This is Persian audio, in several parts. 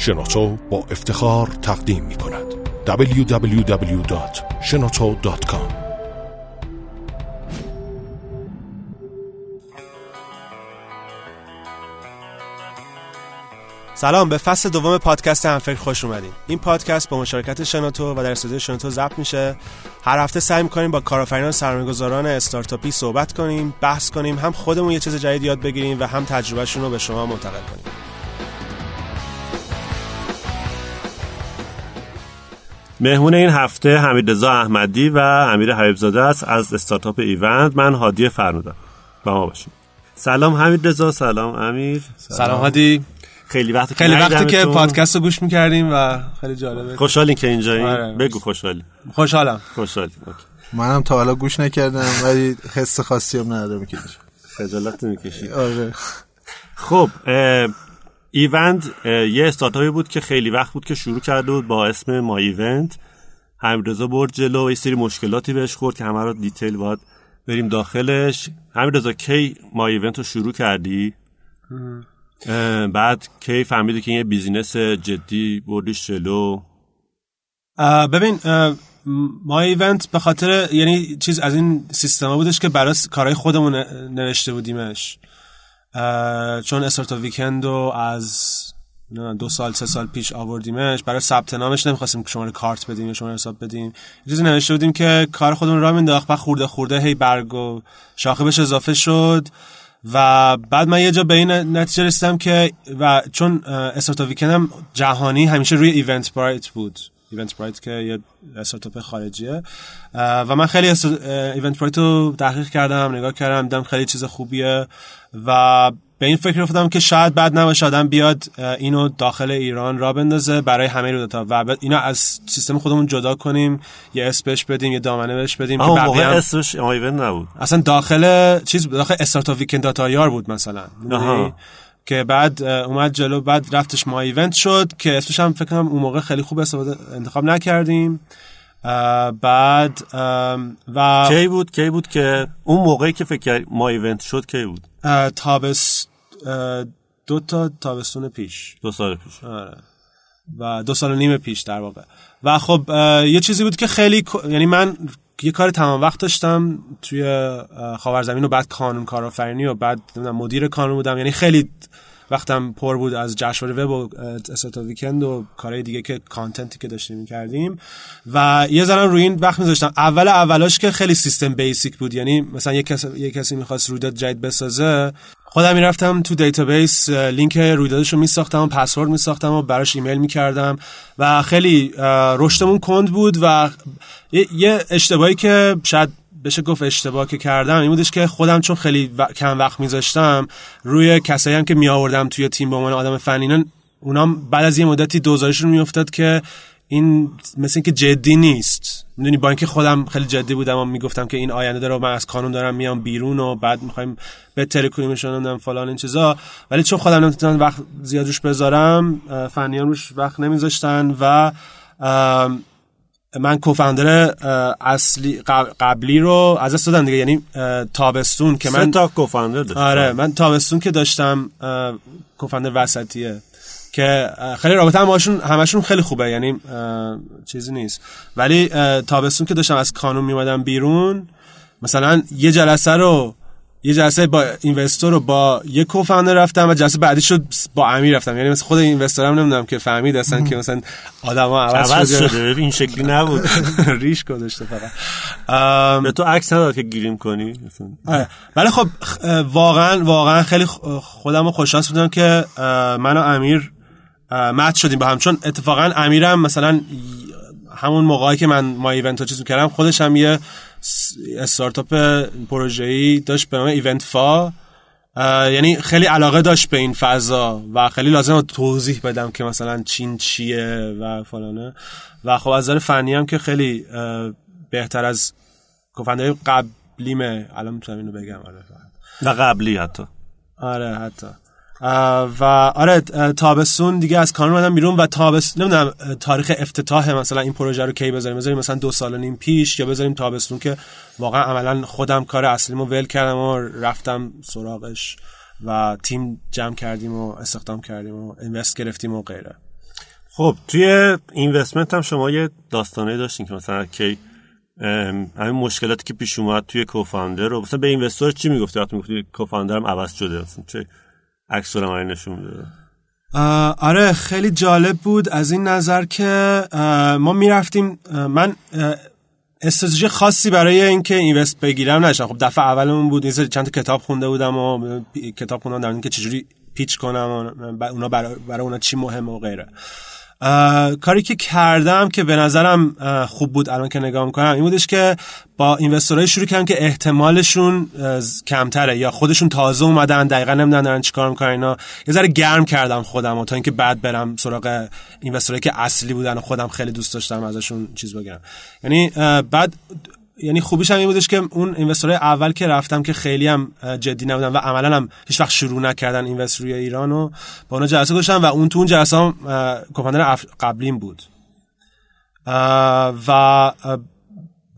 شنوتو با افتخار تقدیم می کند www.shenoto.com سلام به فصل دوم پادکست همفکر خوش اومدین. این پادکست با مشارکت شنوتو و در استودیو شنوتو ضبط میشه. هر هفته سعی می‌کنیم با کارآفرینان سرمایه‌گذاران استارتاپی صحبت کنیم بحث کنیم هم خودمون یه چیز جدید یاد بگیریم و هم تجربهشون رو به شما منتقل کنیم. مهمون این هفته حمید رضا احمدی و امیر حبیبزاده است از استارتاپ ایونت من هادی فرنودم. با ما باشید. سلام حمید رضا سلام امیر. سلام هادی. خیلی وقت خیلی وقتی که پادکست رو گوش می‌کردیم و خیلی جالبه. خوشحالین که اینجایی آره. بگو خوشحالی خوشحالم. خوشحالی. منم تا حالا گوش نکردم ولی حس خاصی هم ندارم که خجالت می‌کشی آره. خب اه، یه استارتاپی بود که خیلی وقت بود که شروع کرده بود با اسم ما ایونت حمیدرضا برد جلو یه سری مشکلاتی بهش خورد که همه رو detail باید بریم داخلش. حمیدرضا کی ما ایونت رو شروع کردی؟ بعد کی فهمیدی که این یه business جدی بردیش جلو؟ ببین ما ایونت به خاطر یعنی چیز از این سیستما بودش که برای کارهای خودمون نوشته بودیمش. چون استارت ویکند رو از دو سال سه سال پیش آوردیمش برای ثبت نامش نمی‌خواستیم شماره کارت بدیم یا شماره حساب بدیم. چیزی نوشته بودیم که کار خودمون را مینداخت بعد خورده خورده هی برگ و شاخه بهش اضافه شد و بعد من یه جا به این نتیجه رسیدم که و چون استارت ویکند هم جهانی همیشه روی ایونت برایت بود. ایونت برایت که یه استارتاپ خارجیه. و من خیلی Eventbrite رو تحقیق کردم نگاه کردم دیدم خیلی چیز خوبیه و به این فکر افتادم که شاید بد نباشه آدم بیاد اینو داخل ایران راه بندازه برای همه رویدادها و اینو از سیستم خودمون جدا کنیم یه اسم بهش بدیم یه دامنه بهش بدیم بقیه موقع هم- اسمش ما ایونت نبود. اصلا داخل چیز داخل Startup Weekend dot ir بود مثلا. که بعد اومد جلو بعد رفتش ما ایونت شد که اسمش هم فکر کنم اون موقع خیلی خوب استفاده انتخاب نکردیم. بعد و کی بود؟ کی بود که اون موقعی که فکر ما ایونت شد کی بود؟ تابس دو تا تابستون پیش. دو سال پیش. آره. و دو سال و نیم پیش در واقع. و خب یه چیزی بود که خیلی یعنی من یه کار تمام وقت داشتم توی خاورزمین و بعد کانون کارآفرینی و بعد مدیر کانون بودم. یعنی خیلی وقتم پر بود از جشنواره وب و اه، Startup Weekend و کارهای دیگه که content ی که داشتیم می‌کردیم. و یه ذره روی این وقت میذاشتم. اول اولاش که خیلی سیستم basic بود. یعنی مثلا یه کسی یه کسی می‌خواست رویداد جدید بسازه خودم می‌رفتم تو دیتابیس لینک رویدادش رو میساختم و پسورد میساختم و براش ایمیل می‌کردم و خیلی رشدمون کند بود و یه, اشتباهی که شاید بشه گفت اشتباه که کردم این بودش که خودم چون خیلی و- کم وقت میذاشتم روی کسایی هم که می آوردم توی تیم به عنوان آدم فنی اونام بعد از یه مدتی دوزارشون میافتاد که این مثل اینکه جدی نیست. می‌دونی با اینکه خودم خیلی جدی بودم و می‌گفتم که این آینده داره و من از کانون دارم میام بیرون و بعد می‌خوایم بهتری کنیمشون نمی‌دونم فلان این چیزا. ولی چون خودم نمی‌تونم وقت زیاد روش بذارم فنیان روش وقت نمیذاشتن و من کوفاندر اه، اصلی قب- قبلی رو از دست دادم دیگه. یعنی تابستون که سه من تا کوفاندر داشت. آره من تابستون که داشتم اه، کوفاندر وسطیه. که خیلی رابطه هم باشون همشون خیلی خوبه یعنی چیزی نیست. ولی تابستون که داشتم از کانون میمدم بیرون مثلا یه جلسه رو یه جلسه با اینوستور رو با یه کوفاندر رفتم و جلسه بعدی شد با امیر رفتم. یعنی مثلا خود اینوستورم نمی‌دونم که فهمید اصلا که مثلا آدما عوض, عوض شده. شده. این شکلی نبود. ریش گذاشته فقط. ام، به تو عکس نداد که گیریم کنی. آره. ولی خب واقعا واقعا خیلی خودم رو خوششانس بودم که من و امیر مت شدیم با هم. چون اتفاقا امیرم مثلا همون موقعی که من ما ایونت چیز می‌کردم خودش هم یه استارتاپ پروژه‌ای داشت به نام ایونت فا یعنی خیلی علاقه داشت به این فضا و خیلی لازم توضیح بدم که مثلا چین چیه و فلانه. و خب از نظر فنی هم که خیلی بهتر از کوفندهای قبلیمه الان می‌تونم اینو بگم. آره و قبلی حتی. آره حتی. و آره تابستون دیگه از کانون اومدم بیرون و تابستون نمی‌دونم تاریخ افتتاح مثلا این پروژه رو کی بذاریم؟ بذاریم مثلا دو سال نیم پیش یا بذاریم تابستون که واقعا عملا خودم کار اصلیمو ول کردم و رفتم سراغش و تیم جمع کردیم و استخدام کردیم و اینوست گرفتیم و غیره. خب توی اینوستمنت هم شما یه داستانه داشتین که مثلا کی همین مشکلاتی که پیش اومد توی کوفاندر رو مثلا به اینوستور چی می‌گفتی؟ وقتی می‌گفتی کوفاندر هم عوض شده چه عکس العملی نشون میده آره خیلی جالب بود از این نظر که ما می‌رفتیم من استراتژی خاصی برای اینکه اینوست بگیرم نداشتم خب دفعه اولمون بود این چند تا کتاب خونده بودم و کتاب خوندم در اینکه چجوری پیچ کنم و اونا برای, برای اونا چی مهمه و غیره. کاری که کردم که به نظرم خوب بود الان که نگاه می‌کنم این بودش که با اینوستورهای شروع کردم که احتمالشون کمتره یا خودشون تازه اومدن دقیقا نمی‌دونن دارن چیکار می‌کنن اینا. یه ذره گرم کردم خودم و تا اینکه بعد برم سراغ اینوستورهایی که اصلی بودن و خودم خیلی دوست داشتم ازشون چیز بگیرم. یعنی بعد یعنی خوبیش هم این بودش که اون اینوستورهای اول که رفتم که خیلی هم جدی نبودن و عملا هم هیچ وقت شروع نکردن اینوست روی ایران و با اونا جلسه داشتم و اون تو اون جلسه هم اف- قبلیم بود. و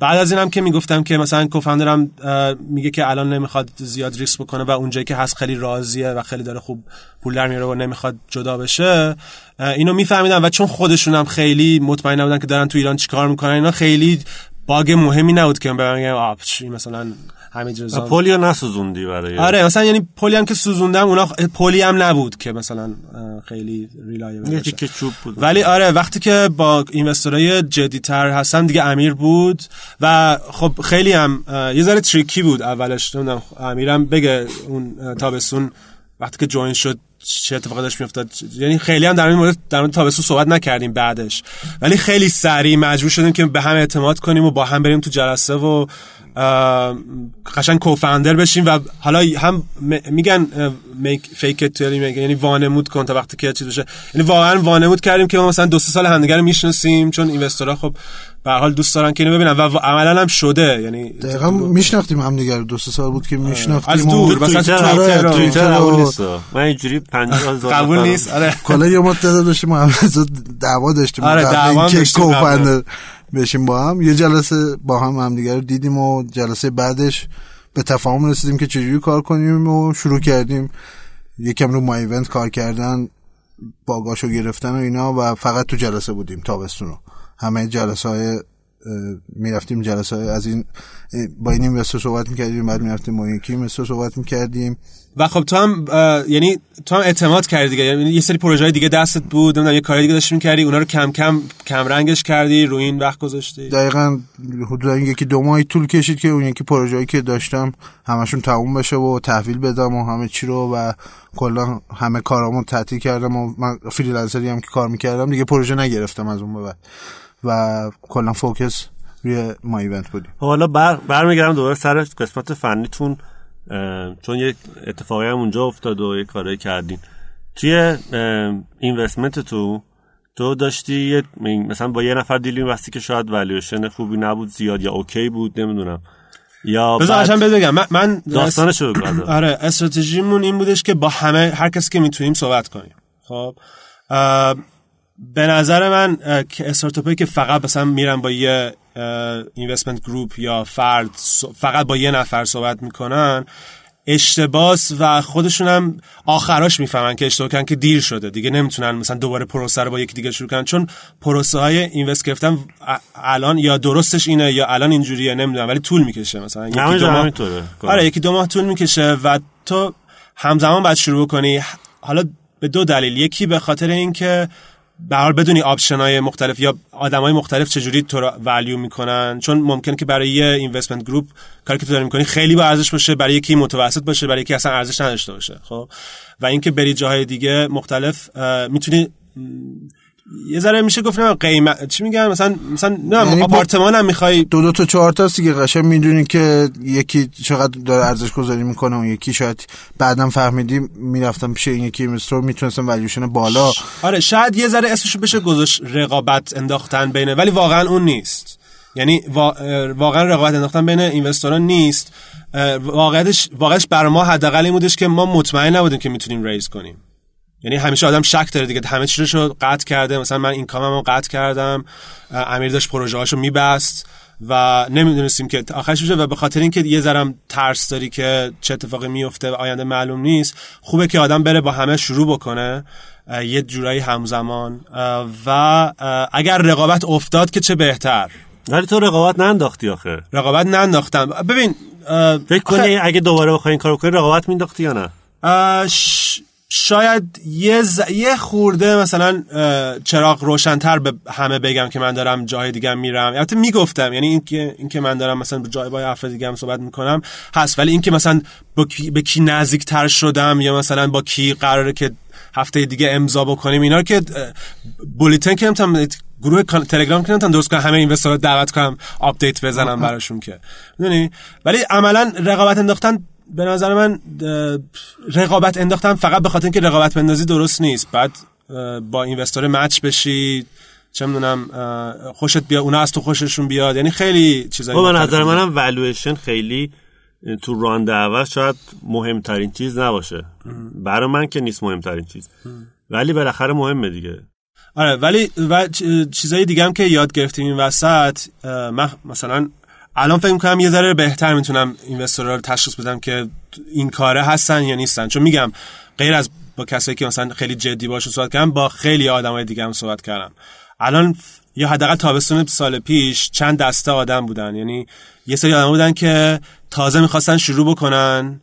بعد از اینم که می‌گفتم که مثلا کوفاندرم اه، میگه که الان نمی‌خواد زیاد ریسک بکنه و اونجایی که هست خیلی راضیه و خیلی داره خوب پول در میاره و نمی‌خواد جدا بشه اینو میفهمیدم و چون خودشون هم خیلی مطمئن نبودن که دارن تو ایران چیکار می‌کنن اینا خیلی باگ مهمی نبود که من بگم آ مثلا همین و پولیو نسوزوندی برای. آره مثلا یعنی پلی هم که سوزوندم اونا پلی هم نبود که مثلا خیلی reliable تیکه چوب بود. ولی آره وقتی که با investor ای جدیتر هستم دیگه امیر بود و خب خیلی هم یه ذره tricky بود اولش نمی‌دونم امیرم بگه اون تابستون وقتی که join شد چه اتفاقی داشت میافتاد؟ یعنی خیلی هم در این مورد در مورد تابستون صحبت نکردیم بعدش. ولی خیلی سریع مجبور شدیم که به هم اعتماد کنیم و با هم بریم تو جلسه و قشنگ کوفاندر بشیم و حالا هم میگن میک فیک ات یعنی وانمود کن تا وقتی که چیز بشه. یعنی واقعا وانمود کردیم که ما مثلا دو سه سال همدیگه رو می‌شناسیم چون اینوستورها خب به هر حال دوست دارن که اینو ببینن و عملا هم شده. یعنی دقیقا میشناختیم هم دیگه دو سه سال بود که میشناختیم از دور، مثلا توییتر تو توییتر آره، و- توییتر و- قبول نیست. من اینجوری 50 هزار قبول نیست آره. کلا یه مدت داشتیم ما هم دعوا داشتیم. آره، دعوا بشیم با هم. یه جلسه با هم همدیگه رو دیدیم و جلسه بعدش به تفاهم رسیدیم که چجوری کار کنیم و شروع کردیم. یکم رو ما ایونت کار کردن باگاشو گرفتن و اینا و فقط تو جلسه بودیم تابستون رو. همه جلسه های می‌رفتیم جلسه های از این با این اینوستر صحبت می‌کردیم بعد می‌رفتیم با یکی اینوستر صحبت می‌کردیم. و خب تو هم یعنی تو هم اعتماد کردی دیگه. یعنی یه سری پروژه دیگه دستت بود نمی‌دونم یه کاری دیگه داشتی می‌کردی اونا رو کم کم کم رنگش کردی روی این وقت گذاشتی. دقیقا حدودا یکی دو ماهی طول کشید که اون یکی پروژه‌ای که داشتم همشون تموم بشه و تحویل بدم و همه چی رو و کلا همه کارامو تعطیل کردم و من freelancer ی هم که کار می‌کردم دیگه پروژه نگرفتم از اون به بعد و کلا focus روی ما ایونت بودیم. خب حالا بر برمیگردم دوباره سر قسمت فنیتون. چون یک اتفاقی هم اونجا افتاد و یه کارایی کردین. توی investment تو تو داشتی یه مثلا با یه نفر deal ی می‌بستی که شاید والویشن خوبی نبود زیاد یا OK بود نمی‌دونم. یا بذار بعد بگم. من, من داستانشو بگو ازت. آره استراتژیمون این بودش که با همه هر کسی که می‌تونیم صحبت کنیم. خب؟ به نظر من که استارتاپی که فقط مثلا میرن با یه اینوستمنت گروپ یا فرد فقط با یه نفر صحبت می‌کنن اشتباس و خودشون هم آخراش می‌فهمن که اشتباه کردن که دیر شده. دیگه نمی‌تونن مثلا دوباره پروسه رو با یکی دیگه شروع کنن. چون پروسه های اینوست گرفتن الان یا درستش اینه یا الان اینجوریه نمی‌دونم ولی طول می‌کشه مثلا. یکی دو ماه- آره یکی دو ماه طول می‌کشه و تو همزمان باید شروع کنی. حالا به دو دلیل. یکی به خاطر اینکه به بدونی option های مختلف یا آدم های مختلف چجوری تو رو value می‌کنن چون ممکنه که برای یه investment group کاری که تو داری می‌کنی خیلی با ارزش باشه برای یکی متوسط باشه برای یکی اصلا ارزش نداشته باشه خب؟ و اینکه بری جاهای دیگه مختلف می‌تونی یه ذره میشه گفت نه قیمت چی میگن؟ مثلا مثلا نه یعنی آپارتمان هم می‌خوای دو دو تا چهار تا دیگه قشنگ. می‌دونی که یکی چقدر داره ارزش گذاری می‌کنه و یکی شاید بعدم فهمیدیم می‌رفتم پیش این یکی investor می‌تونستم والویشن بالا. آره شاید یه ذره اسمشو بشه گذاشت رقابت انداختن بینه ولی واقعا اون نیست. یعنی واقعا رقابت انداختن بین اینوستوران نیست. واقعش واقعش بر ما حداقل این بودش که ما مطمئن نبودیم که می‌تونیم ریز کنیم. یعنی همیشه آدم شک داره دیگه همه چیزشو قطع کرده. مثلا من این کاممو قطع کردم امیر داشت پروژه هاشو میبست و نمی‌دونستیم که آخرش بشه و به خاطر اینکه یه ذرم ترس داری که چه اتفاقی میفته آینده معلوم نیست خوبه که آدم بره با همه شروع بکنه یه جورایی همزمان. و اگر رقابت افتاد که چه بهتر؟ ولی تو رقابت ننداختی آخه. رقابت ننداختم. ببین فکر کنی اگه دوباره بخوای این کارو کنی رقابت مینداختی یا نه؟ شاید یه, ز... یه خورده مثلا چراغ روشنتر به همه بگم که من دارم جای دیگه میرم. البته می‌گفتم یعنی اینکه اینکه من دارم مثلا به جای با افراد دیگه هم صحبت می‌کنم هست. ولی اینکه مثلا با کی... به کی نزدیک تر شدم یا مثلا با کی قراره که هفته دیگه امضا بکنیم اینا که بولیتن که نمی‌تونم گروه تلگرام که نمی‌تونم درست کنم همه این دعوت کنم update بزنم براشون که. می‌دونی؟ ولی عملا رقابت انداختن به نظر من رقابت انداختم فقط به خاطر اینکه رقابت بندازی درست نیست. بعد با investor match بشی چه می‌دونم خوشت بیاد اونا از تو خوششون بیاد. یعنی خیلی چیزایی خب، به نظر منم والویشن خیلی تو راند اول شاید مهمترین چیز نباشه. برای من که نیست مهمترین چیز. ولی بالاخره مهمه دیگه. آره ولی و چیزای دیگه هم که یاد گرفتیم این وسط مثلا الان فکر می‌کنم یه ذره بهتر می‌تونم اینوستورها رو تشخیص بدم که این کاره هستن یا نیستن. چون میگم غیر از با کسایی که مثلا خیلی جدی باشه صحبت کردم با خیلی آدمای دیگه هم صحبت کردم. الان یا حداقل تابستون سال پیش چند دسته آدم بودن. یعنی یه سری آدم بودن که تازه می‌خواستن شروع بکنن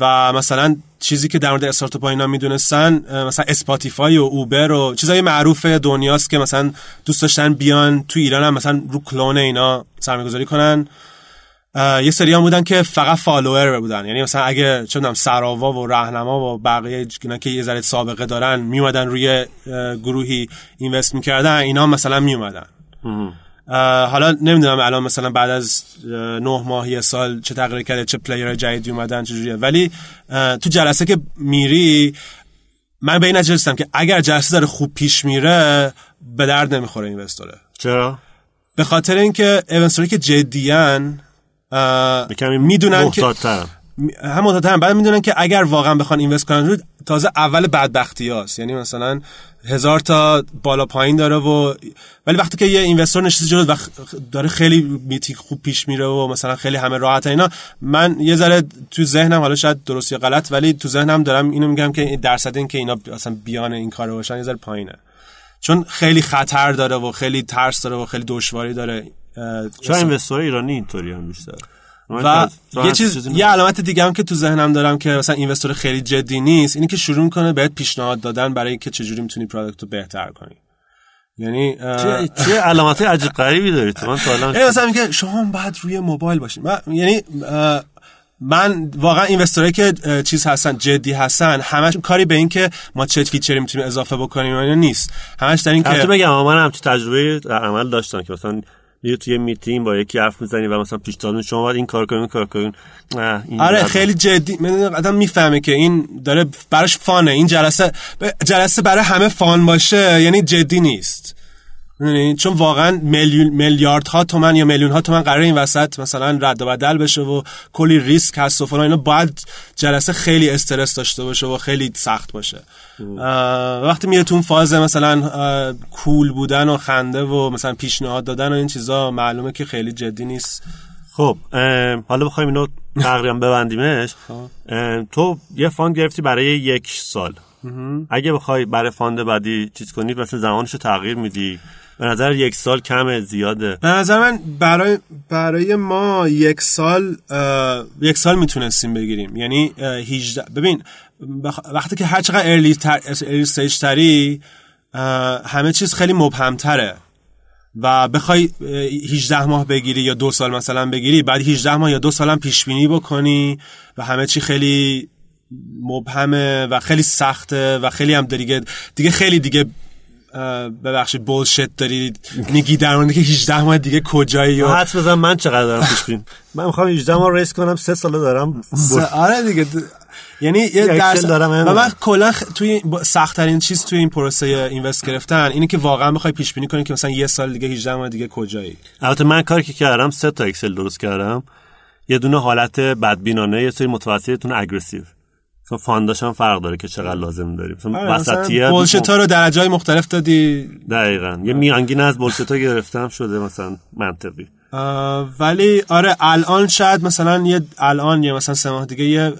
و مثلا چیزی که در مورد استارتاپ اینا می‌دونستن مثلا Spotify و Uber و چیزای معروف دنیاست که مثلا دوست داشتن بیان تو ایران هم مثلا رو کلون اینا سرمایه‌گذاری کنن. یه سری هم بودن که فقط follower بودن. یعنی مثلا اگه چه سراوا و راهنما و بقیه که یه ذره سابقه دارن میومدن روی گروهی invest می‌کردن اینا مثلا میومدن حالا نمی‌دونم الان مثلا بعد از نه ماه یه سال چه تغییر کرده چه پلیر جدیدی اومدن چجوریه ولی تو جلسه که میری من به این نتیجه که اگر جلسه داره خوب پیش میره به درد نمی‌خوره اینوستوره چرا؟ به خاطر اینکه اینوستوری که جدیان می‌دونن که هم متعترم بعد می‌دونن که اگر واقعا بخوان اینوست کنن رو تازه اول بدبختی هاست. یعنی مثلا هزار تا بالا پایین داره و ولی وقتی که یه investor نشسته جلو و داره خیلی میتی خوب پیش میره و مثلا خیلی همه راحت اینا. من یه ذره تو ذهنم حالا شاید درست یا غلط ولی تو ذهنم دارم اینو میگم که درصد این که اینا اصلا بیان این کار باشن یه ذره پایینه. چون خیلی خطر داره و خیلی ترس داره و خیلی دشواری داره. چرا investor ایرانی اینطوری هم بیشتر. و یه چیز یه علامت دیگه هم که تو ذهنم دارم که مثلا investor خیلی جدی نیست اینی که شروع می‌کنه بهت پیشنهاد دادن برای اینکه چجوری می‌تونی product رو بهتر کنی. یعنی چه, چه علامت عجیب غریبی داری تو؟ من تا یعنی مثلا میگه شما باید روی موبایل باشین. یعنی من واقعا investor ایی که چیز هستن جدی هستن همش کاری به این که ما چه feature ی می‌تونیم اضافه بکنیم اینا نیست. همش در این که بگم من هم تجربه عمل داشتم که مثلا میره توی میتینگ با یکی حرف می‌زنی و مثلا پیشنهاد شما باید این کار کنین کار کنین آره خیلی جدی. من آدم می‌فهمه که این داره براش fun ه. این جلسه جلسه برای همه fun باشه یعنی جدی نیست. چون واقعا میلیون میلیاردها تومن یا میلیون ها تومن قرار این وسط مثلا رد و بدل بشه و کلی ریسک هست و فلان اینا باید جلسه خیلی استرس داشته باشه و خیلی سخت باشه. وقتی میره تو فاز مثلا cool بودن و خنده و مثلا پیشنهاد دادن و این چیزا معلومه که خیلی جدی نیست. خب حالا بخوایم اینو تقریبا ببندیمش. خب. تو یه fund گرفتی برای یک سال. اگه بخوای برای fund بعدی چیز کنی مثلا زمانش رو تغییر میدی. به نظر یک سال کمه زیاده. به نظر من برای برای ما یک سال یک سال می‌تونستیم بگیریم. یعنی 18 ببین وقتی که هر چقدر early, تر، early تری همه چیز خیلی مبهمتره. و بخوای 18 ماه بگیری یا دو سال مثلا بگیری بعد 18 ماه یا دو سال هم پیش بینی بکنی و همه چی خیلی مبهمه و خیلی سخته و خیلی هم دیگه دیگه خیلی دیگه ببخشید بولشت داری میگی در مورد که 18 ماه دیگه کجایی و حد بزن من چقدر دارم پیش بین من می‌خوام 18 ماه ریس کنم سه ساله دارم آره دیگه یعنی یه درس دارم و من کلا توی سخت ترین چیز توی این پروسه اینوست گرفتن اینه که واقعا بخوای پیش بینی کنی که مثلا یه سال دیگه 18 ماه دیگه کجایی؟ البته من کاری که کردم سه تا اکسل درست کردم. یه دونه حالت بدبینانه یه سری متوسط اگریسیو مثلا فانداش هم فرق داره که چقدر لازم داریم. مثلا آره، وسطیه بولشت ها رو درجه های مختلف دادی؟ دقیقا. یه میانگین از بولشت ها گرفتم شده مثلا منطقی. ولی آره الان شاید مثلا یه الان یه مثلا سه ماه دیگه یه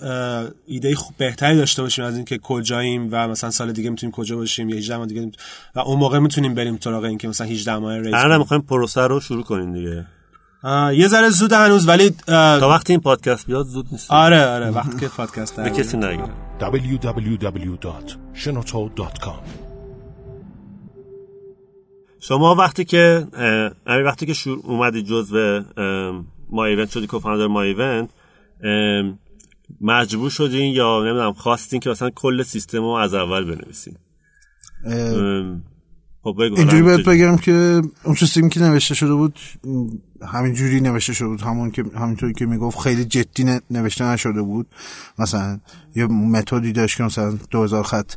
ایده خوب بهتری داشته باشیم از اینکه کجاییم و مثلا سال دیگه می‌تونیم کجا باشیم یا 18 ماه دیگه و اون موقع می‌تونیم بریم سراغ اینکه مثلا 18 ماه raise الان. می‌خوایم پروسه رو شروع کنیم دیگه. یه ذره زود هنوز ولی تا وقتی این پادکست بیاد زود نیست. آره آره وقتی که پادکست به کسی نگه www.shenoto.com شما وقتی که اه، همین وقتی که شروع اومدی جزو ما ایونت شدی co-founder ما ایونت مجبور شدین یا نمی‌دونم خواستین که مثلا کل سیستم رو از اول بنویسین؟ خب اینجوری بهت بگم که اون سیستمی که نوشته شده بود همین جوری نوشته شده بود. همون که همینطوری که می‌گفت خیلی جدی نوشته نشده بود. مثلا یه متدی داشت که مثلا 2000 خط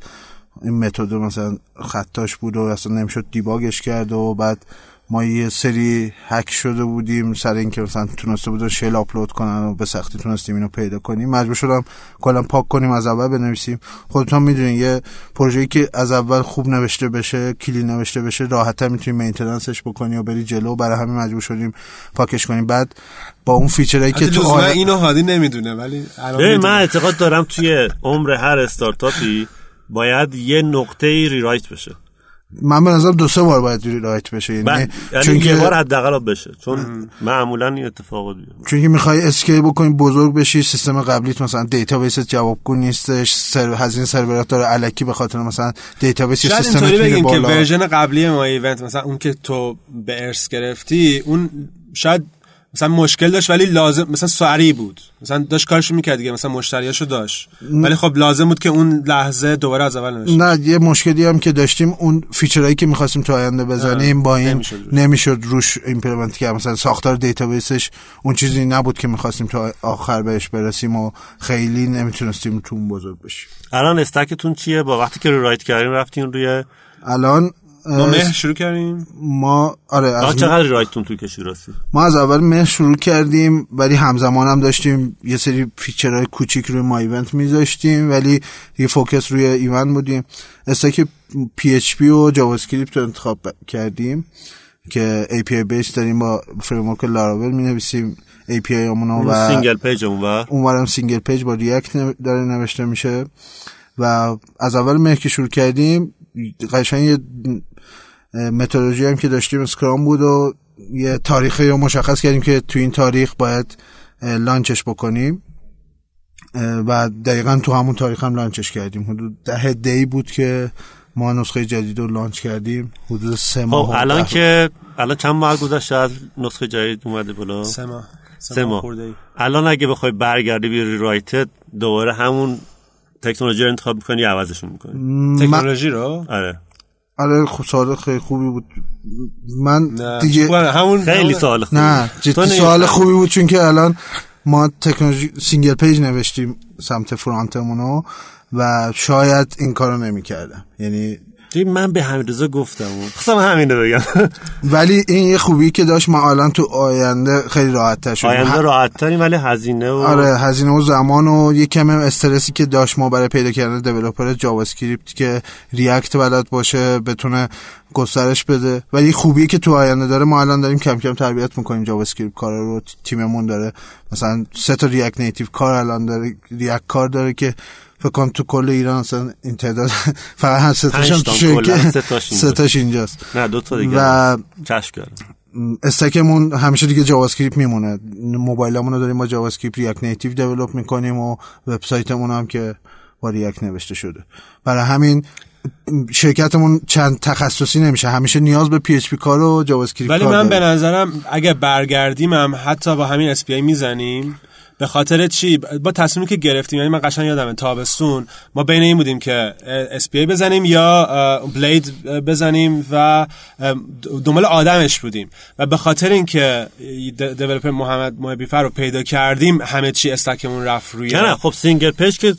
این متد مثلا خطاش بود و اصلا نمی‌شد دیباگش کرد و بعد ما یه سری هک شده بودیم سر اینکه مثلا تونسته بودن شل آپلود کنن و به سختی تونستیم اینو پیدا کنیم. مجبور شدم کلا پاک کنیم از اول بنویسیم. خودتون می‌دونین یه پروژه‌ای که از اول خوب نوشته بشه کلی نوشته بشه راحت‌تر می‌تونی maintenance ش بکنی و بری جلو. برای همین مجبور شدیم پاکش کنیم. بعد با اون feature هایی که تو لزوما آی... اینو هادی نمی‌دونه ولی الان من. اعتقاد دارم توی عمر هر استارتاپی باید یه نقطه ای rewrite بشه. من به نظرم دو سه بار باید rewrite بشه یعنی من یعنی چون یه که بار حداقل باشه چون معمولا این اتفاق بیفته. چون که می‌خوای scale بکنی بزرگ بشی سیستم قبلیت مثلا database جوابگو نیستش سر هزینه سرورات داره الکی به خاطر مثلا database سیستم بگیم که بالا. version قبلی ما ایونت مثلا اون که تو به ارث گرفتی اون شاید مثلا مشکل داشت ولی لازم مثلا سریع بود. مثلا داشت کارشو می‌کرد دیگه مثلا مشتریاشو داشت. ولی خب لازم بود که اون لحظه دوباره از اول نشه نه یه مشکلی هم که داشتیم اون feature هایی که می‌خواستیم تو آینده بزنیم با این نمی‌شد روش. implement کرد. مثلا ساختار database ش اون چیزی نبود که می‌خواستیم تا آخر بهش برسیم و خیلی نمی‌تونستیم تو اون بزرگ بشیم. الان stack تون چیه؟ با وقتی که rewrite کردین رفتین روی الان ما شروع کردیم؟ ما آره از چقدر rewrite تون توی کشی راستی ما از اول مهر شروع کردیم ولی همزمان هم داشتیم یه سری feature های کوچیک روی ما ایونت میذاشتیم ولی یه focus روی ایونت بودیم. stack PHP و JavaScript رو انتخاب کردیم که API base داریم با framework Laravel می نویسیم API مونو و single page اون و؟ اونورم single page با React داره نوشته میشه. و از اول مهر که شروع کردیم قشنگ یه متدولوژی هم که داشتیم Scrum بود و یه تاریخی رو مشخص کردیم که تو این تاریخ باید launch ش بکنیم. و دقیقا تو همون تاریخ هم launch ش کردیم. حدود ده دی بود که ما نسخه جدید رو launch کردیم. حدود سه ماه خب الان ده- که الان چند ماه گذشته از نسخه جدید اومده بالا؟ سه ماه. سه ماه. الان اگه بخوای برگردی به rewrite ت دوباره همون تکنولوژی رو انتخاب می‌کنی یا عوضشون می‌کنی؟ تکنولوژی رو؟ آره. آره خب سوال خیلی خوبی بود. من نه دیگه. همون خیلی سوال خوبی. نه تو جدی. سوال خوبی بود چون که الان ما تکنولوژی single page نوشتیم سمت front مونو و شاید این کارو نمی‌کردم. یعنی من به حمیدرضا گفتم خواستم همین رو بگم. ولی این یه خوبی که داشت ما الان تو آینده خیلی راحت تر شدیم آینده ه- راحت تریم ولی هزینه و آره هزینه و زمان و یه کم استرسی که داشت ما برای پیدا کردن developer JavaScript که React بلد باشه بتونه گسترش بده. ولی خوبی که تو آینده داره ما الان داریم کم کم تربیت می‌کنیم JavaScript کارا رو تیممون داره. مثلا سه تا React Native کار الان داره React کار داره که فکر کنم تو کل ایران اصلا این تعداد فقط هم پنج تو تا شرکت- کلاً سه تاش اینجاست. نه دو تا دیگه و چشم کردم. stack مون همیشه دیگه JavaScript میمونه. موبایلمون رو داریم با JavaScript React Native develop می‌کنیم و وبسایتمون هم که با React نوشته شده. برای همین شرکتمون چند تخصصی نمیشه. همیشه نیاز به PHP کار و JavaScript ولی من به. نظرم اگه برگردیم هم حتی با همین اس می‌زنیم به خاطر چی؟ با تصمیمی که گرفتیم یعنی من قشنگ یادمه تابستون ما بین این بودیم که اس بزنیم یا Blade بزنیم و دنبال آدمش بودیم. و به خاطر اینکه developer محمد محبیفر رو پیدا کردیم همه چی stack مون رفت روی نه خب single page که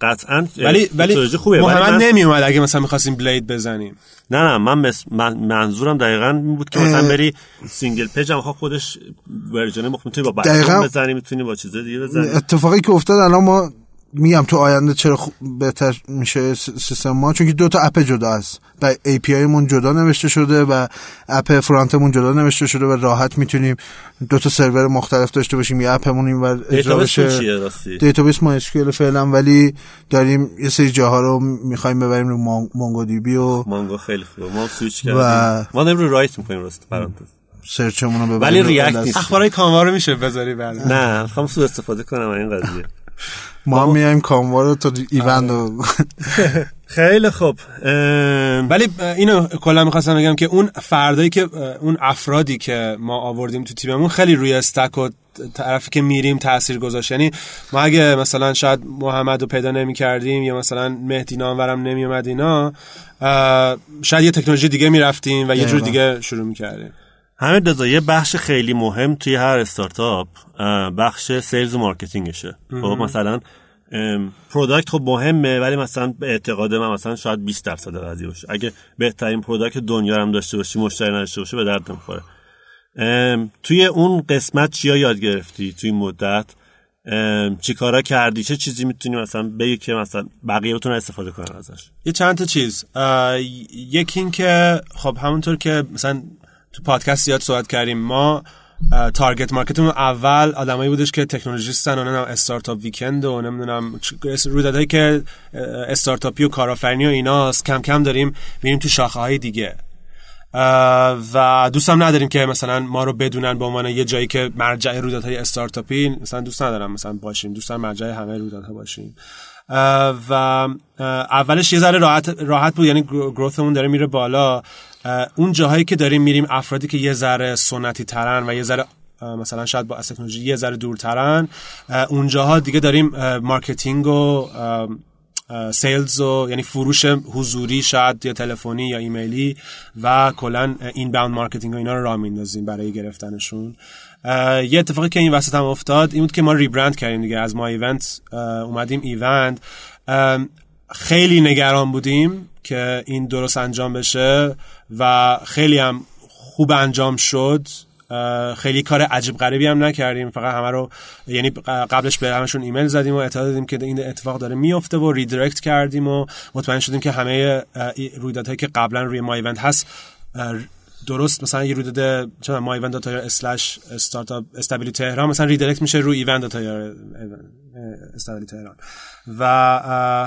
قطعا ولی ولی محمد من- نمی اومد اگه مثلا می‌خواستیم Blade بزنیم. نه نه من, مس... من منظورم دقیقا این بود که مثلا بری سینگل پیج هم خودش ورژن مخ می‌تونی با بزنی می‌تونی با چیز دیگه بزنی. اتفاقی که افتاد الان ما میگم تو آینده چرا خوب بهتر میشه سیستم ما؟ چون که دو تا اپ جدا است و API مون جدا نوشته شده و اپ فرانتمون جدا نوشته شده و راحت می‌تونیم دو تا سرور مختلف داشته باشیم. یه اپمون اینور اجرا دیتابیسشون بشه. دیتابیس ما اسکیل فعلا ولی داریم یه سری جاها رو می‌خوایم ببریم رو مون- مونگو دی بی و مانگو خیلی خوبه. ما سویچ و- کردیم. ما داریم رو رایت می‌کنیم راست پرانتز. سرچمون رو ببریم ولی ریاکت. نیست. اخبارای کانوا رو میشه بذاری بعد نه می‌خوام سو استفاده کنم از این قضیه. ما هم میایم کاموا رو تا ایوند رو. خیلی خوب. ولی اینو کلا می‌خواستم بگم که اون فردایی که اون افرادی که ما آوردیم تو تیممون خیلی روی استک و طرفی که میریم تاثیر گذاشت. یعنی ما اگه مثلا شاید محمد رو پیدا نمی کردیم یا مثلا مهدی نامورم نمی اومد اینا شاید یه تکنولوژی دیگه می‌رفتیم و یه جور. دیگه شروع می‌کردیم. همین رضا یه بخش خیلی مهم توی هر استارتاپ بخش sales و marketing شه. خب مثلا product خب مهمه ولی مثلا به اعتقاد من مثلا شاید 20 درصد قضیه باشه. اگه بهترین product دنیا هم داشته باشی مشتری نداشته باشه به درد نمی‌خوره. توی اون قسمت چیا یاد گرفتی توی این مدت؟ چی کارا کردی؟ چه چیزی می‌تونی مثلا بگی که مثلا بقیه بتونن استفاده کنن ازش؟ یه چند تا چیز. یکی این که خب همونطور که مثلا تو پادکست زیاد صحبت کردیم. ما تارگت مارکتمون اول آدمایی بودش که تکنولوژیستن و نمی‌دونم استارتاپ ویکند و نمی‌دونم رویدادهایی که استارتاپی و کارآفرینی و ایناست کم کم داریم میریم تو شاخه های دیگه. و دوستم نداریم که مثلا ما رو بدونن به عنوان یه جایی که مرجع رویدادهای استارتاپی مثلا دوست ندارم مثلا باشیم. دوستم مرجع همه رویدادها باشیم. و اولش یه ذره راحت راحت بود یعنی growth مون داره میره بالا. اون جاهایی که داریم میریم افرادی که یه ذره سنتی ترن و یه ذره مثلا شاید با تکنولوژی یه ذره دورترن اه، اونجاها دیگه داریم marketing و sales و یعنی فروش حضوری شاید یا تلفنی یا ایمیلی و کلا inbound marketing و اینا رو راه میندازیم برای گرفتنشون. یه اتفاقی که این وسط هم افتاد این بود که ما rebrand کردیم دیگه. از ما ایونت اومدیم ایوند خیلی نگران بودیم که این درست انجام بشه و خیلی هم خوب انجام شد. خیلی کار عجیب غریبی هم نکردیم. فقط همه رو یعنی قبلش به همشون ایمیل زدیم و اطلاع دادیم که این اتفاق داره میفته و redirect کردیم و مطمئن شدیم که همه رویدادهایی که قبلا روی ما ایونت هست درست مثلا یه رویداد چه ما ایونت dot com slash استارتاپ استابیلی تهران مثلا redirect میشه روی ایوند dot com استابیلی تهران. و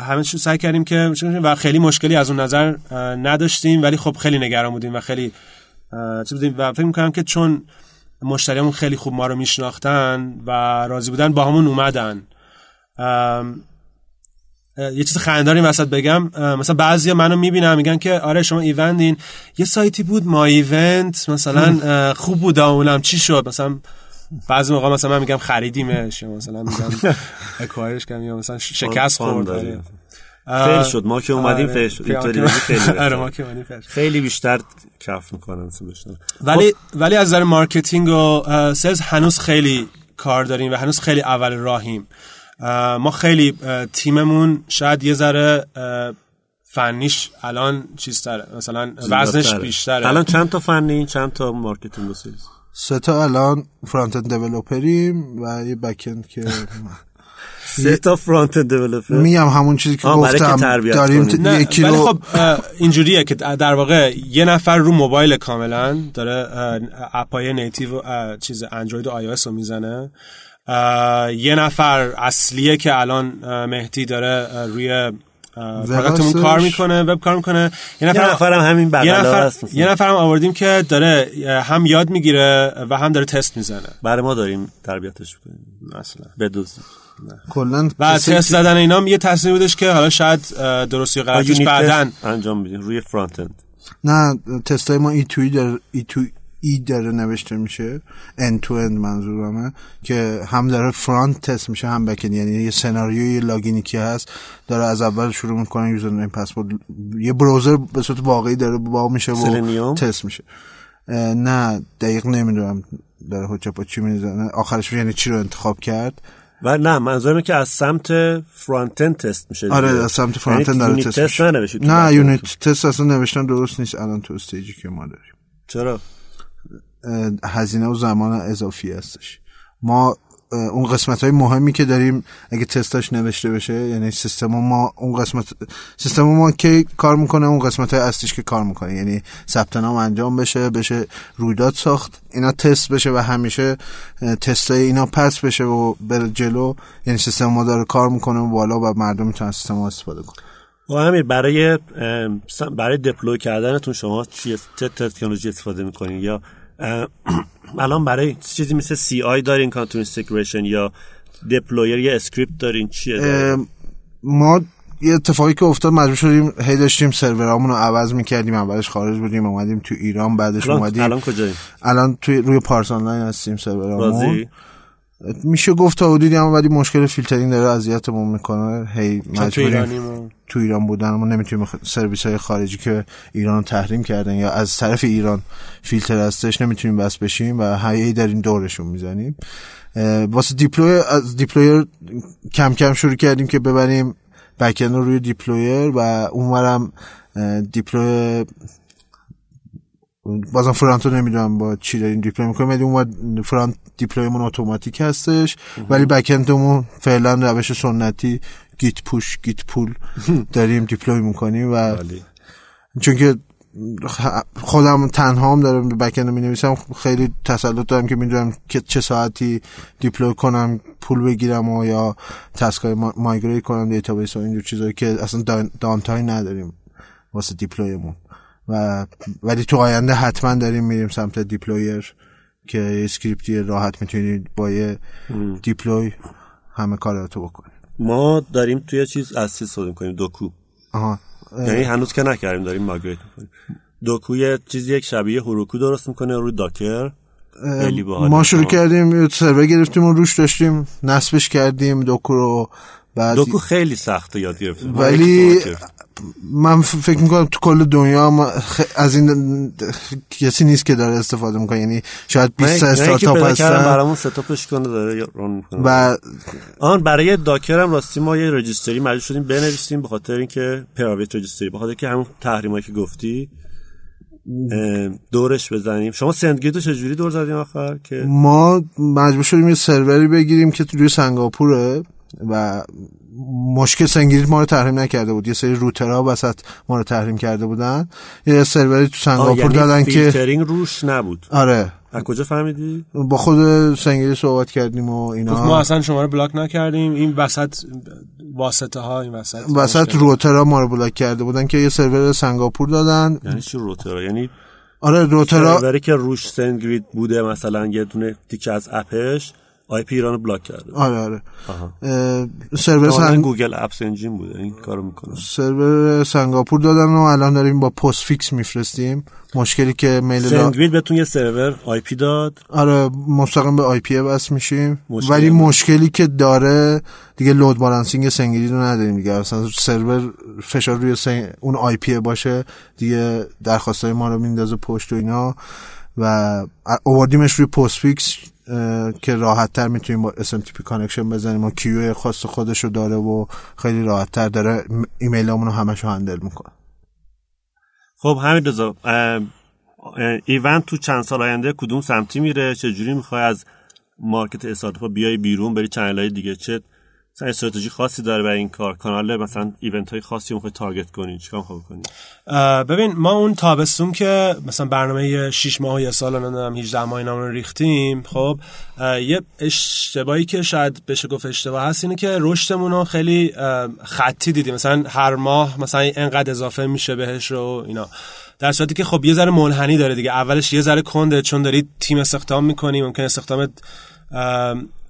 همه چیز سعی کردیم که و خیلی مشکلی از اون نظر نداشتیم ولی خب خیلی نگران بودیم و خیلی چی بودیم و فکر می‌کنم که چون مشتریامون خیلی خوب ما رو میشناختن و راضی بودن با همون اومدن. یه چیز خنددار این وسط بگم. مثلا بعضی منو می‌بینن میگن که آره شما ایوندین. یه سایتی بود ما ایونت مثلا خوب بود اونم چی شد؟ مثلا بعضی موقع مثلا من میگم خریدیمش یا مثلا میگم acquire ش کردیم یا مثلا شکست خورد. fail شد ما که اومدیم آره. fail شد آره. اینطوری خیلی. آره ما که اومدیم fail. خیلی بیشتر کف می‌کنن solution ولی ولی از نظر marketing و sales هنوز خیلی کار داریم و هنوز خیلی اول راهیم اه، ما خیلی تیممون شاید یه ذره فنیش الان چیز تره مثلا وزنش بیشتره الان چند تا فنی چند تا marketing و سه تا الان front-end developer یم و یه back-end که سه تا front-end developer. میگم همون چیزی که گفتم. تربیت داریم نه یکی رو خب اینجوریه که در واقع یه نفر رو موبایل کاملا داره اپای native چیز اندروید و آی رو می‌زنه. یه نفر اصلیه که الان مهدی داره روی پروداکتمون. کار می‌کنه وب کار می‌کنه. یه یه نفر نفرم همین یه بغلا نفر هست مثلا. یه نفر هم آوردیم که داره هم یاد می‌گیره و هم داره تست می‌زنه. برای ما داریم تربیتش کنیم مثلا. بدوزیم کلا و تست زدن اینا یه تصمیم بودش که حالا شاید درستی غلطیش بعدن انجام میدیم روی فرانت اند. نه تست های ما ای توی داره ای تو ای داره نوشته میشه end to end منظورمه که هم داره فرانت تست میشه هم بک یعنی یه سناریوی لاگینی که هست داره از اول شروع می‌کنه username password یه browser به صورت واقعی داره باز میشه و Selenium؟ تست میشه. نه دقیق نمی‌دونم داره حجت با چی می‌زنه. آخرش یعنی چی رو انتخاب کرد؟ و نه منظورم که از سمت front تست میشه آره. از سمت front یعنی داره تست تست نه unit. test اصلا نوشتن درست نیست الان تو stage ی که ما داریم چرا هزینه و زمان اضافی هستش ما اون قسمت های مهمی که داریم اگه تستاش نوشته بشه یعنی سیستم ما اون قسمت سیستم ما که کار می‌کنه اون قسمت های اصلیش که کار می‌کنه. یعنی ثبت نام انجام بشه بشه رویداد ساخت اینا تست بشه و همیشه تست های اینا پس بشه و بره جلو. یعنی سیستم ما داره کار می‌کنه و بالا و مردم می‌تونن سیستم ما استفاده کنه و همین برای برای دپلوی کردنتون شما چی تکنولوژی استفاده می‌کنین؟ یا الان برای چیزی مثل CI دارین continuous integration یا Deployer یا اسکریپت دارین؟ چیه ما یه اتفاقی که افتاد مجبور شدیم هی داشتیم سرورامون رو عوض می‌کردیم اولش خارج بودیم اومدیم تو ایران بعدش اومدیم الان کجاییم؟ الان توی روی پارس آنلاین هستیم سرورامون. میشه گفت تا حدودی هم ولی مشکل فیلترینگ داره اذیتمون می‌کنه. هی مجبوریم تو ایران بودن ما نمی‌تونیم سرویس های خارجی که ایران تحریم کردن یا از طرف ایران فیلتر هستش نمی‌تونیم وصل بشیم و هی داریم دورشون می‌زنیم. واسه deploy از Deployer کم کم شروع کردیم که ببریم backend رو روی Deployer و اونورم deploy بازم front رو نمی‌دونم با چی داریم deploy می‌کنیم اون front deploy مون اتوماتیک هستش ولی backend مون فعلا روش سنتی git push git pull داریم deploy می‌کنیم و چون که خودم تنها هم دارم backend می نویسم خیلی تسلط دارم که می‌دونم که چه ساعتی deploy کنم pull بگیرم و یا task ای migrate کنم دیتابیس و اینجور چیزایی که اصلا downtime نداریم واسه deploy مون. و ولی تو آینده حتما داریم میریم سمت Deployer. که اسکریپتی راحت می‌تونید با یه دیپلوی همه کاراتو بکنید. ما داریم توی چیز اصلی استفاده کنیم دوکو آها. یعنی هنوز که نکردیم داریم ماگریت می‌کنیم. دوکو یه چیزی یک شبیه هروکو درست می‌کنه روی داکر. ما شروع کردیم سرور گرفتیم و روش داشتیم نصبش کردیم دوکو رو. بعد دوکو خیلی سخته یاد گرفتیم ولی من فکر می‌کنم تو کل دنیا از این کسی نیست که داره استفاده می‌کنه. یعنی شاید 20 استارتاپ هستن. برامون ستاپش کنه داره ران می‌کنه. و آن برای داکر هم راستی ما یه رجیستری مجبور شدیم بنویسیم به خاطر اینکه پرایوت رجیستری به خاطر که همون تحریمایی که گفتی دورش بزنیم. شما سندگیتو چجوری دور زدیم آخر؟ که ما مجبور شدیم یه سروری بگیریم که توی سنگاپوره و مشکل سنگیریت ما رو تحریم نکرده بود. یه سری روترها وسط ما رو تحریم کرده بودن. یه سروری تو سنگاپور یعنی دادن که فیلترینگ روش نبود. آره. از کجا فهمیدی؟ با خود SendGrid ی صحبت کردیم و اینا. ما اصلا شما رو block نکردیم. این وسط واسطه ها این وسط وسط router ها ما رو block کرده بودن که یه سرور سنگاپور دادن. یعنی چی router ها؟ یعنی آره router ها سروری که روش SendGrid بوده مثلا یه دونه تیکه از اپش IP ایران block کرده آره آره. سرور سنگ... Google App Engine بوده. این کارو می‌کنه. سرور سنگاپور دادن و الان داریم با Postfix میفرستیم. مشکلی که میل سندویل بهتون یه سرور IP داد. آره مستقیم به IP وصل میشیم. ولی مشکلی که داره دیگه load balancing SendGrid ی رو نداریم دیگه. اصلا سرور فشار روی سنگ... اون IP باشه دیگه درخواستای ما رو میندازه پشت و اینا. و آوردیمش روی Postfix. که راحت تر می‌تونیم با SMTP connection بزنیم و queue خاص خودش رو داره و خیلی راحت تر داره ایمیل رو همش رو handle می‌کنه. خب همین رضا ایوند تو چند سال آینده کدوم سمتی میره؟ چجوری می‌خوای از market استارتاپ بیای بیرون بری channel های دیگه؟ چه مثلا استراتژی خاصی داره برای این کار. کانال مثلا event های خاصی می‌خوای target کنی چیکار می‌خوای کنی ببین ما اون تابستون که مثلا برنامه 6 ماه یا سال نمی‌دونم 18 ماه اینا رو ریختیم خب یه اشتباهی که شاید بشه گفت اشتباه هست اینه که رشدمون رو خیلی خطی دیدیم. مثلا هر ماه مثلا اینقدر اضافه میشه بهش رو اینا. در صورتی که خب یه ذره منحنی داره دیگه. اولش یه ذره کنده چون داری تیم استخدام می‌کنی ممکن استخدامت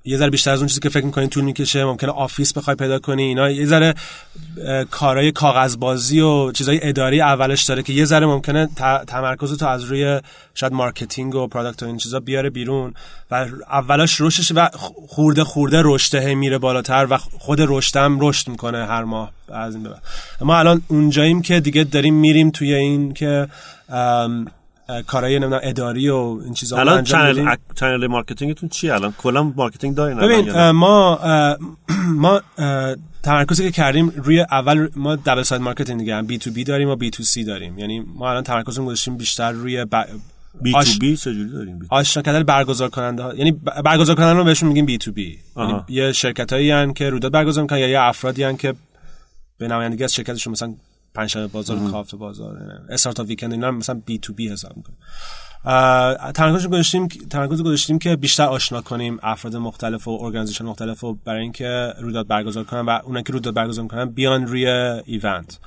یه ذره بیشتر از اون چیزی که فکر می‌کنی طول می‌کشه ممکنه آفیس بخوای پیدا کنی اینا یه ذره کارهای کاغذبازی و چیزای اداری اولش داره که یه ذره ممکنه تمرکز تو از روی شاید marketing و product و این چیزا بیاره بیرون و اولش رشدش و خورده خورده رشده میره بالاتر و خود رشدم رشد می‌کنه هر ماه از این به ما الان اونجاییم که دیگه داریم میریم توی این که کارهای نمی‌دونم اداری و این چیزا الان channel اک... channel marketing تون چی الان کلا marketing دارین ببین ما ما تمرکزی که کردیم روی اول ما double side marketing دیگه بی تو بی داریم و بی تو سی داریم. یعنی ما الان تمرکزمون گذاشتیم بیشتر روی ب... B آش- to B چجوری داریم؟ آشنا کردن برگزار کننده ها. یعنی برگزار کننده رو بهشون میگیم B2B یعنی. یه شرکت هایی که رویداد برگزار می‌کنن یا یه افرادی هن که به نمایندگی از شرکتشون مثلا پنجشنبه بازار کافه بازار Startup Weekend اینا مثلا B2B حساب می‌کنن تمرکز گذاشتیم تمرکز گذاشتیم که بیشتر آشنا کنیم افراد مختلف و organization مختلف و برای اینکه رویداد برگزار کنن و اونایی که رویداد برگزار می‌کنن بیان روی ایوند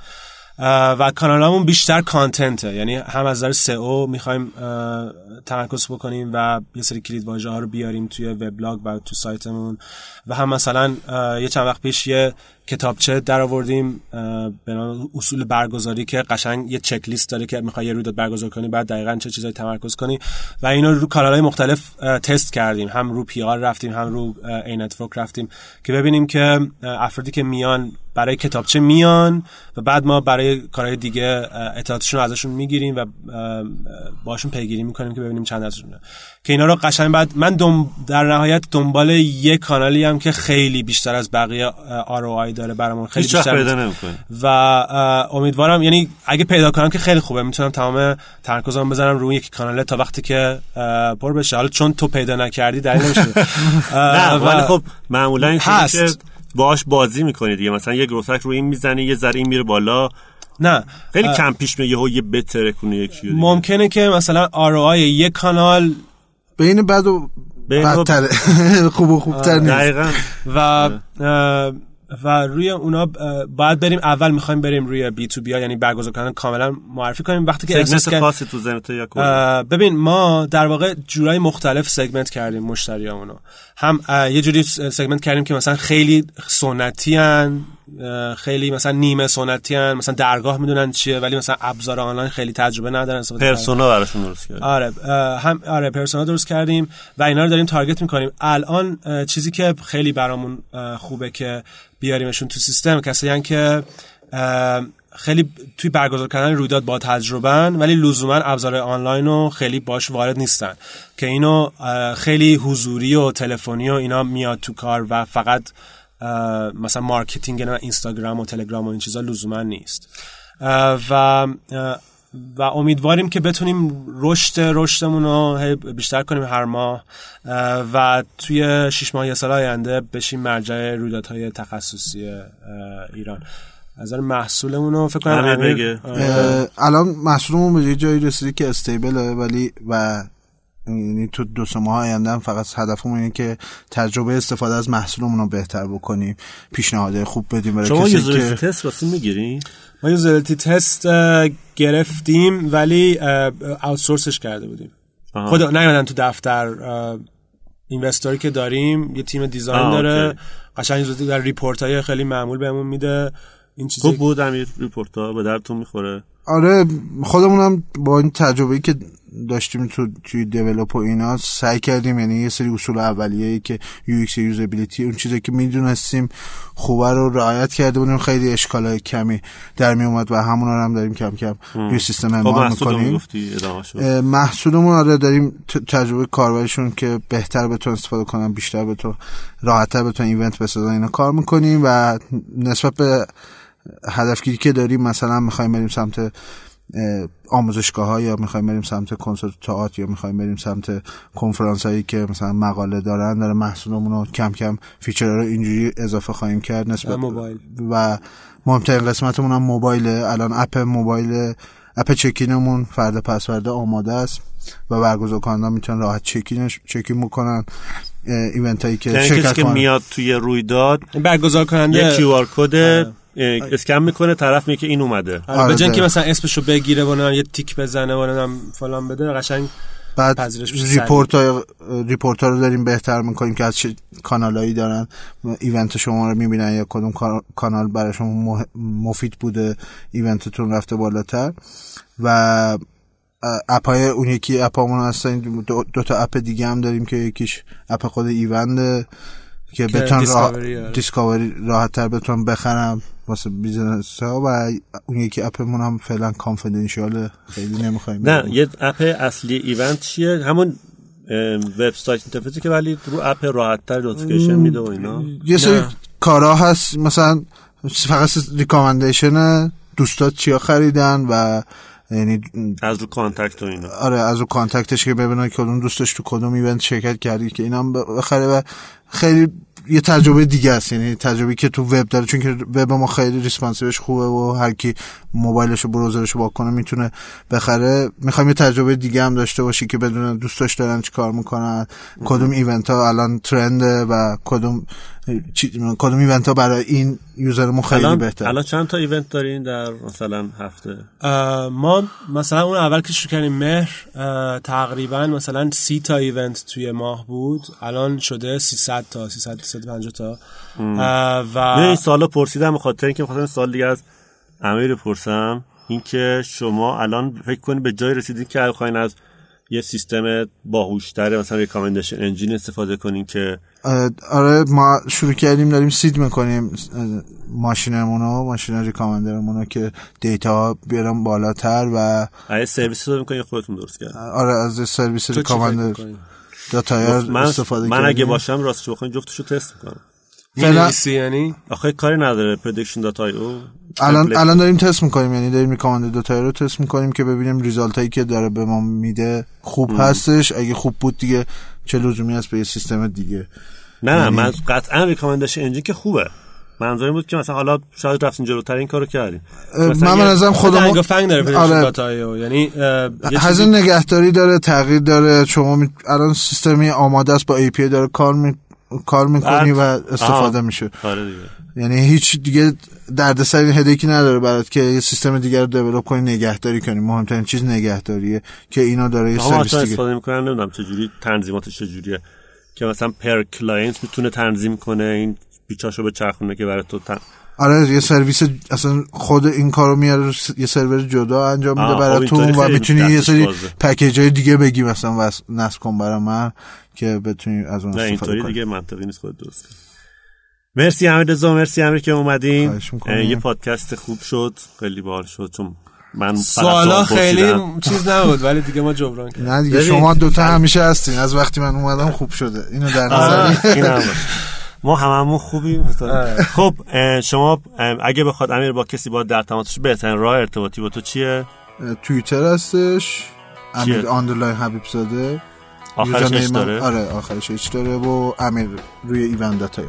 و کانالمون بیشتر content ه یعنی هم از نظر SEO می‌خوایم تمرکز بکنیم و یه سری کلید واژه ها رو بیاریم توی وبلاگ و تو سایتمون. و هم مثلا یه چند وقت پیش یه کتابچه در آوردیم به نام اصول برگزاری که قشنگ یه چک لیست داره که می‌خوای یه رویداد برگزار کنی بعد دقیقا چه چیزایی تمرکز کنی. و اینو رو کانال های مختلف تست کردیم. هم رو PR رفتیم هم رو ad network رفتیم که ببینیم که افرادی که میان برای کتابچه میان و بعد ما برای کارهای دیگه اطلاعاتشون ازشون می‌گیریم و باشون پیگیری می‌کنیم که ببینیم چند درصدشونه. که اینا رو قشنگ بعد من دم در نهایت دنبال یک کانالی هم که خیلی بیشتر از بقیه ROI داره برامون خیلی بیشتر پیدا و امیدوارم یعنی اگه پیدا کنم که خیلی خوبه می‌تونم تمام تمرکزم بزنم روی یک کاناله تا وقتی که پر بشه. حالا چون تو پیدا نکردی دلیل نمیشه. نه ولی خب معمولا این. که باش بازی می‌کنی دیگه. مثلا یه گروسک رو این می‌زنی یه ذره این میره بالا. نه. خیلی کم پیش میاد یهو یه بتره کنه یکی. ممکنه که مثلا ROI یک کانال بین بد و بدتره خوب و خوبتر نیست. دقیقا. و اه، و روی اونا باید بریم اول می‌خوایم بریم روی بی تو بی یعنی برگزار کردن کاملا معرفی کنیم. وقتی که احساس خاصی تو ذهنت یا ببین ما در واقع جورای مختلف سگمنت کردیم مشتریامونو. هم یه جوری segment کردیم که مثلا خیلی سنتی هن خیلی مثلا نیمه سنتی هن مثلا درگاه می‌دونن چیه ولی مثلا ابزار آنلاین خیلی تجربه ندارن. persona براشون درست کرد آره هم آره persona درست کردیم و اینا رو داریم target می‌کنیم الان چیزی که خیلی برامون خوبه که بیاریمشون تو سیستم کسایی که خیلی توی برگزار کردن رویداد با تجربن ولی لزوما ابزار آنلاین رو خیلی باش وارد نیستن. که اینو خیلی حضوری و تلفنی و اینا میاد تو کار و فقط مثلا marketing اینستاگرام و تلگرام و این چیزا لزوما نیست. و و امیدواریم که بتونیم رشد رشدمون رو بیشتر کنیم هر ماه. اه، و توی شش ماه یه سال آینده بشیم مرجع رویدادهای تخصصی ایران. نظر محصولمون رو فکر کنم بگه. الان محصولمون به یه جایی رسیده که stable ه ولی و یعنی تو دو سه ماه آینده هم فقط هدفمون اینه که تجربه استفاده از محصولمون رو بهتر بکنیم پیشنهادهای خوب بدیم برای شما کسی user که تست واسه می‌گیری ما usability test اه، گرفتیم ولی outsource ش کرده بودیم آها. خود نیومدن تو دفتر investor ی که داریم یه تیم design داره. قشنگ در report های خیلی معمول بهمون میده این چیزی خوب بود امیر report ها به دردتون می‌خوره؟ آره خودمون هم با این تجربه که داشتیم تو توی develop و اینا سعی کردیم یعنی یه سری اصول اولیه‌ای که UX usability اون چیزی که می‌دونستیم خوبه رو رعایت کرده بودیم. خیلی اشکالای کمی در می اومد و همون رو هم داریم کم کم روی سیستم خب اعمال رو می‌کنیم. محصولمون آره داریم تجربه کاربرشون که بهتر بتون استفاده کنن بیشتر بتون راحتتر بتون event بسازن اینا کار می‌کنیم و نسبت به هدفگیری که داریم مثلا می‌خوایم بریم سمت اه، آموزشگاه ها یا می‌خوایم بریم سمت کنسرت تئاتر یا می‌خوایم بریم سمت کنفرانس هایی که مثلا مقاله دارن داره محصولمون رو کم کم feature رو اینجوری اضافه خواهیم کرد نسبت و موبایل. و مهمترین قسمتمون هم موبایله الان اپ موبایل اپ check-in مون فردا پس فردا آماده است و برگزار کننده می‌تونن راحت check-in ش check-in بکنن event هایی که یعنی شرکت که میاد توی رویداد برگزار کننده یه QR code اسکن می‌کنه طرف میگه که این اومده. آره به جای اینکه ده. مثلا اسمشو بگیره و یه تیک بزنه و فلان بده قشنگ بعد report های report ها رو داریم بهتر می‌کنیم که از چه کانالایی دارن. event شما رو می‌بینن یا کدوم کانال برای شما مفید بوده event تون رفته بالاتر. و اپ های اون یکی اپ همون هستن دو, دو تا اپ دیگه هم داریم که یکیش اپ خود ایونده. که بتون راه discovery، راحت تر بتون بخرم واسه business ها و اون یکی اپمون هم فعلا confidential خیلی نمی‌خوایم نه یه اپ اصلی ایوند چیه؟ همون وبسایت interface ی که ولی رو اپ راحت تر notification میده و اینا. یه سری. کارا هست مثلا فقط recommendation دوستات چیا خریدن و یعنی از رو contact و اینا. آره از رو contact ش که ببینن کدوم دوستش تو کدوم event شرکت کردی که اینا هم بخره و خیلی یه تجربه دیگه است. یعنی تجربه که تو وب داره چون که وب ما خیلی responsive ش خوبه و هر کی موبایلش و browser ش رو کنه می‌تونه بخره می‌خوایم یه تجربه دیگه هم داشته باشی که بدون دوستاش دارن چی کار می‌کنن کدوم event ها الان trend ه و کدوم کدوم event ها برای این user مون خیلی الان بهتر الان چند تا event دارین در مثلا هفته؟ ما مثلا اون اول که شروع کردیم مهر تقریبا مثلا سی تا event توی ماه بود. الان شده 300 تا 300 350 تا. و این سالا پرسیدم خاطر اینکه خاطر سال دیگه از امیر پرسم اینکه شما الان فکر کنید به جای رسیدین که بخواین از یه سیستم باهوشتر مثلا recommendation engine استفاده کنین که آره ما شروع کردیم داریم seed می‌کنیم ماشینمون رو ماشین recommender مون رو که data بیارم بالاتر و آیا سرویس رو می‌کنین خودتون درست کرد آره از سرویس recommender dot ir من استفاده من اگه باشم راستش بخواین جفتشو تست می‌کنم. فعلا یعنی؟ آخه کاری نداره Prediction dot io. الان الان داریم تست می‌کنیم یعنی داریم recommender رو تست می‌کنیم که ببینیم result هایی که داره به ما میده خوب ام. هستش اگه خوب بود دیگه چه لزومی هست به یه سیستم دیگه. نه یعنی... من قطعا ریکامندش انجین که خوبه. منظورم بود که مثلا حالا شاید رفتین جلوتر این کارو کردیم. من من ازم خودم فنگ داره آره. یعنی هزینه نگهداری داره تغییر داره شما می... الان سیستمی آماده است با ای پی داره کار می... کار می‌کنی و استفاده میشه. آره دیگه. یعنی هیچ دیگه دردسر این هدیکی نداره برات که یه سیستم دیگر رو دیولپ کنی نگهداری کنی. مهمترین چیز نگهداریه که اینا داره یه سرویس دیگه. استفاده می‌کنن نمی‌دونم چه جوری تنظیماتش چجوریه. که مثلا per client می‌تونه تنظیم کنه این پیچاشو بچرخونه که برای تو تن... آره یه سرویس اصلا خود این کارو میاره یه سرور جدا انجام میده برای تو و می‌تونی یه سری پکیج های دیگه بگی مثلا نصب کن برای من. که بتونی از اون استفاده کنی. اینطوری دیگه منطقی نیست خود درست مرسی حمیدرضا مرسی امیر که اومدین. یه پادکست خوب شد خیلی باحال شد چون من سوالا خیلی چیز نبود ولی دیگه ما جبران کردیم. نه دیگه شما دوتا همیشه هستین. از وقتی من اومدم خوب شده. اینو در نظر ما هممون خوبیم. خب شما اگه بخواد امیر با کسی با در تماسش بهترین راه ارتباطی با تو چیه؟ توییتر هستش. امیر underline حبیب زاده. آخرش H داره؟ آره آخرش H داره و امیر روی ایوند dot ir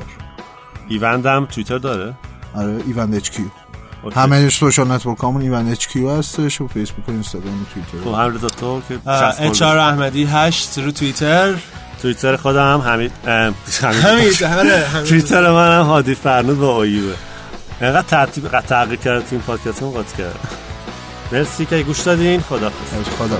ایوند هم توییتر داره؟ آره ایوند HQ. همه social network همون ایوند HQ هستش و فیسبوک و اینستاگرام و توییتر. خب حمیدرضا تو که HR احمدی 8 رو توییتر. توییتر خودم هم حمید. حمید آره توییتر من هم هادی فرنود با اویوه اینقدر ترتیب تغییر کرد تو این پادکست هم قاطی کرد. مرسی که گوش دادین. خدا خدا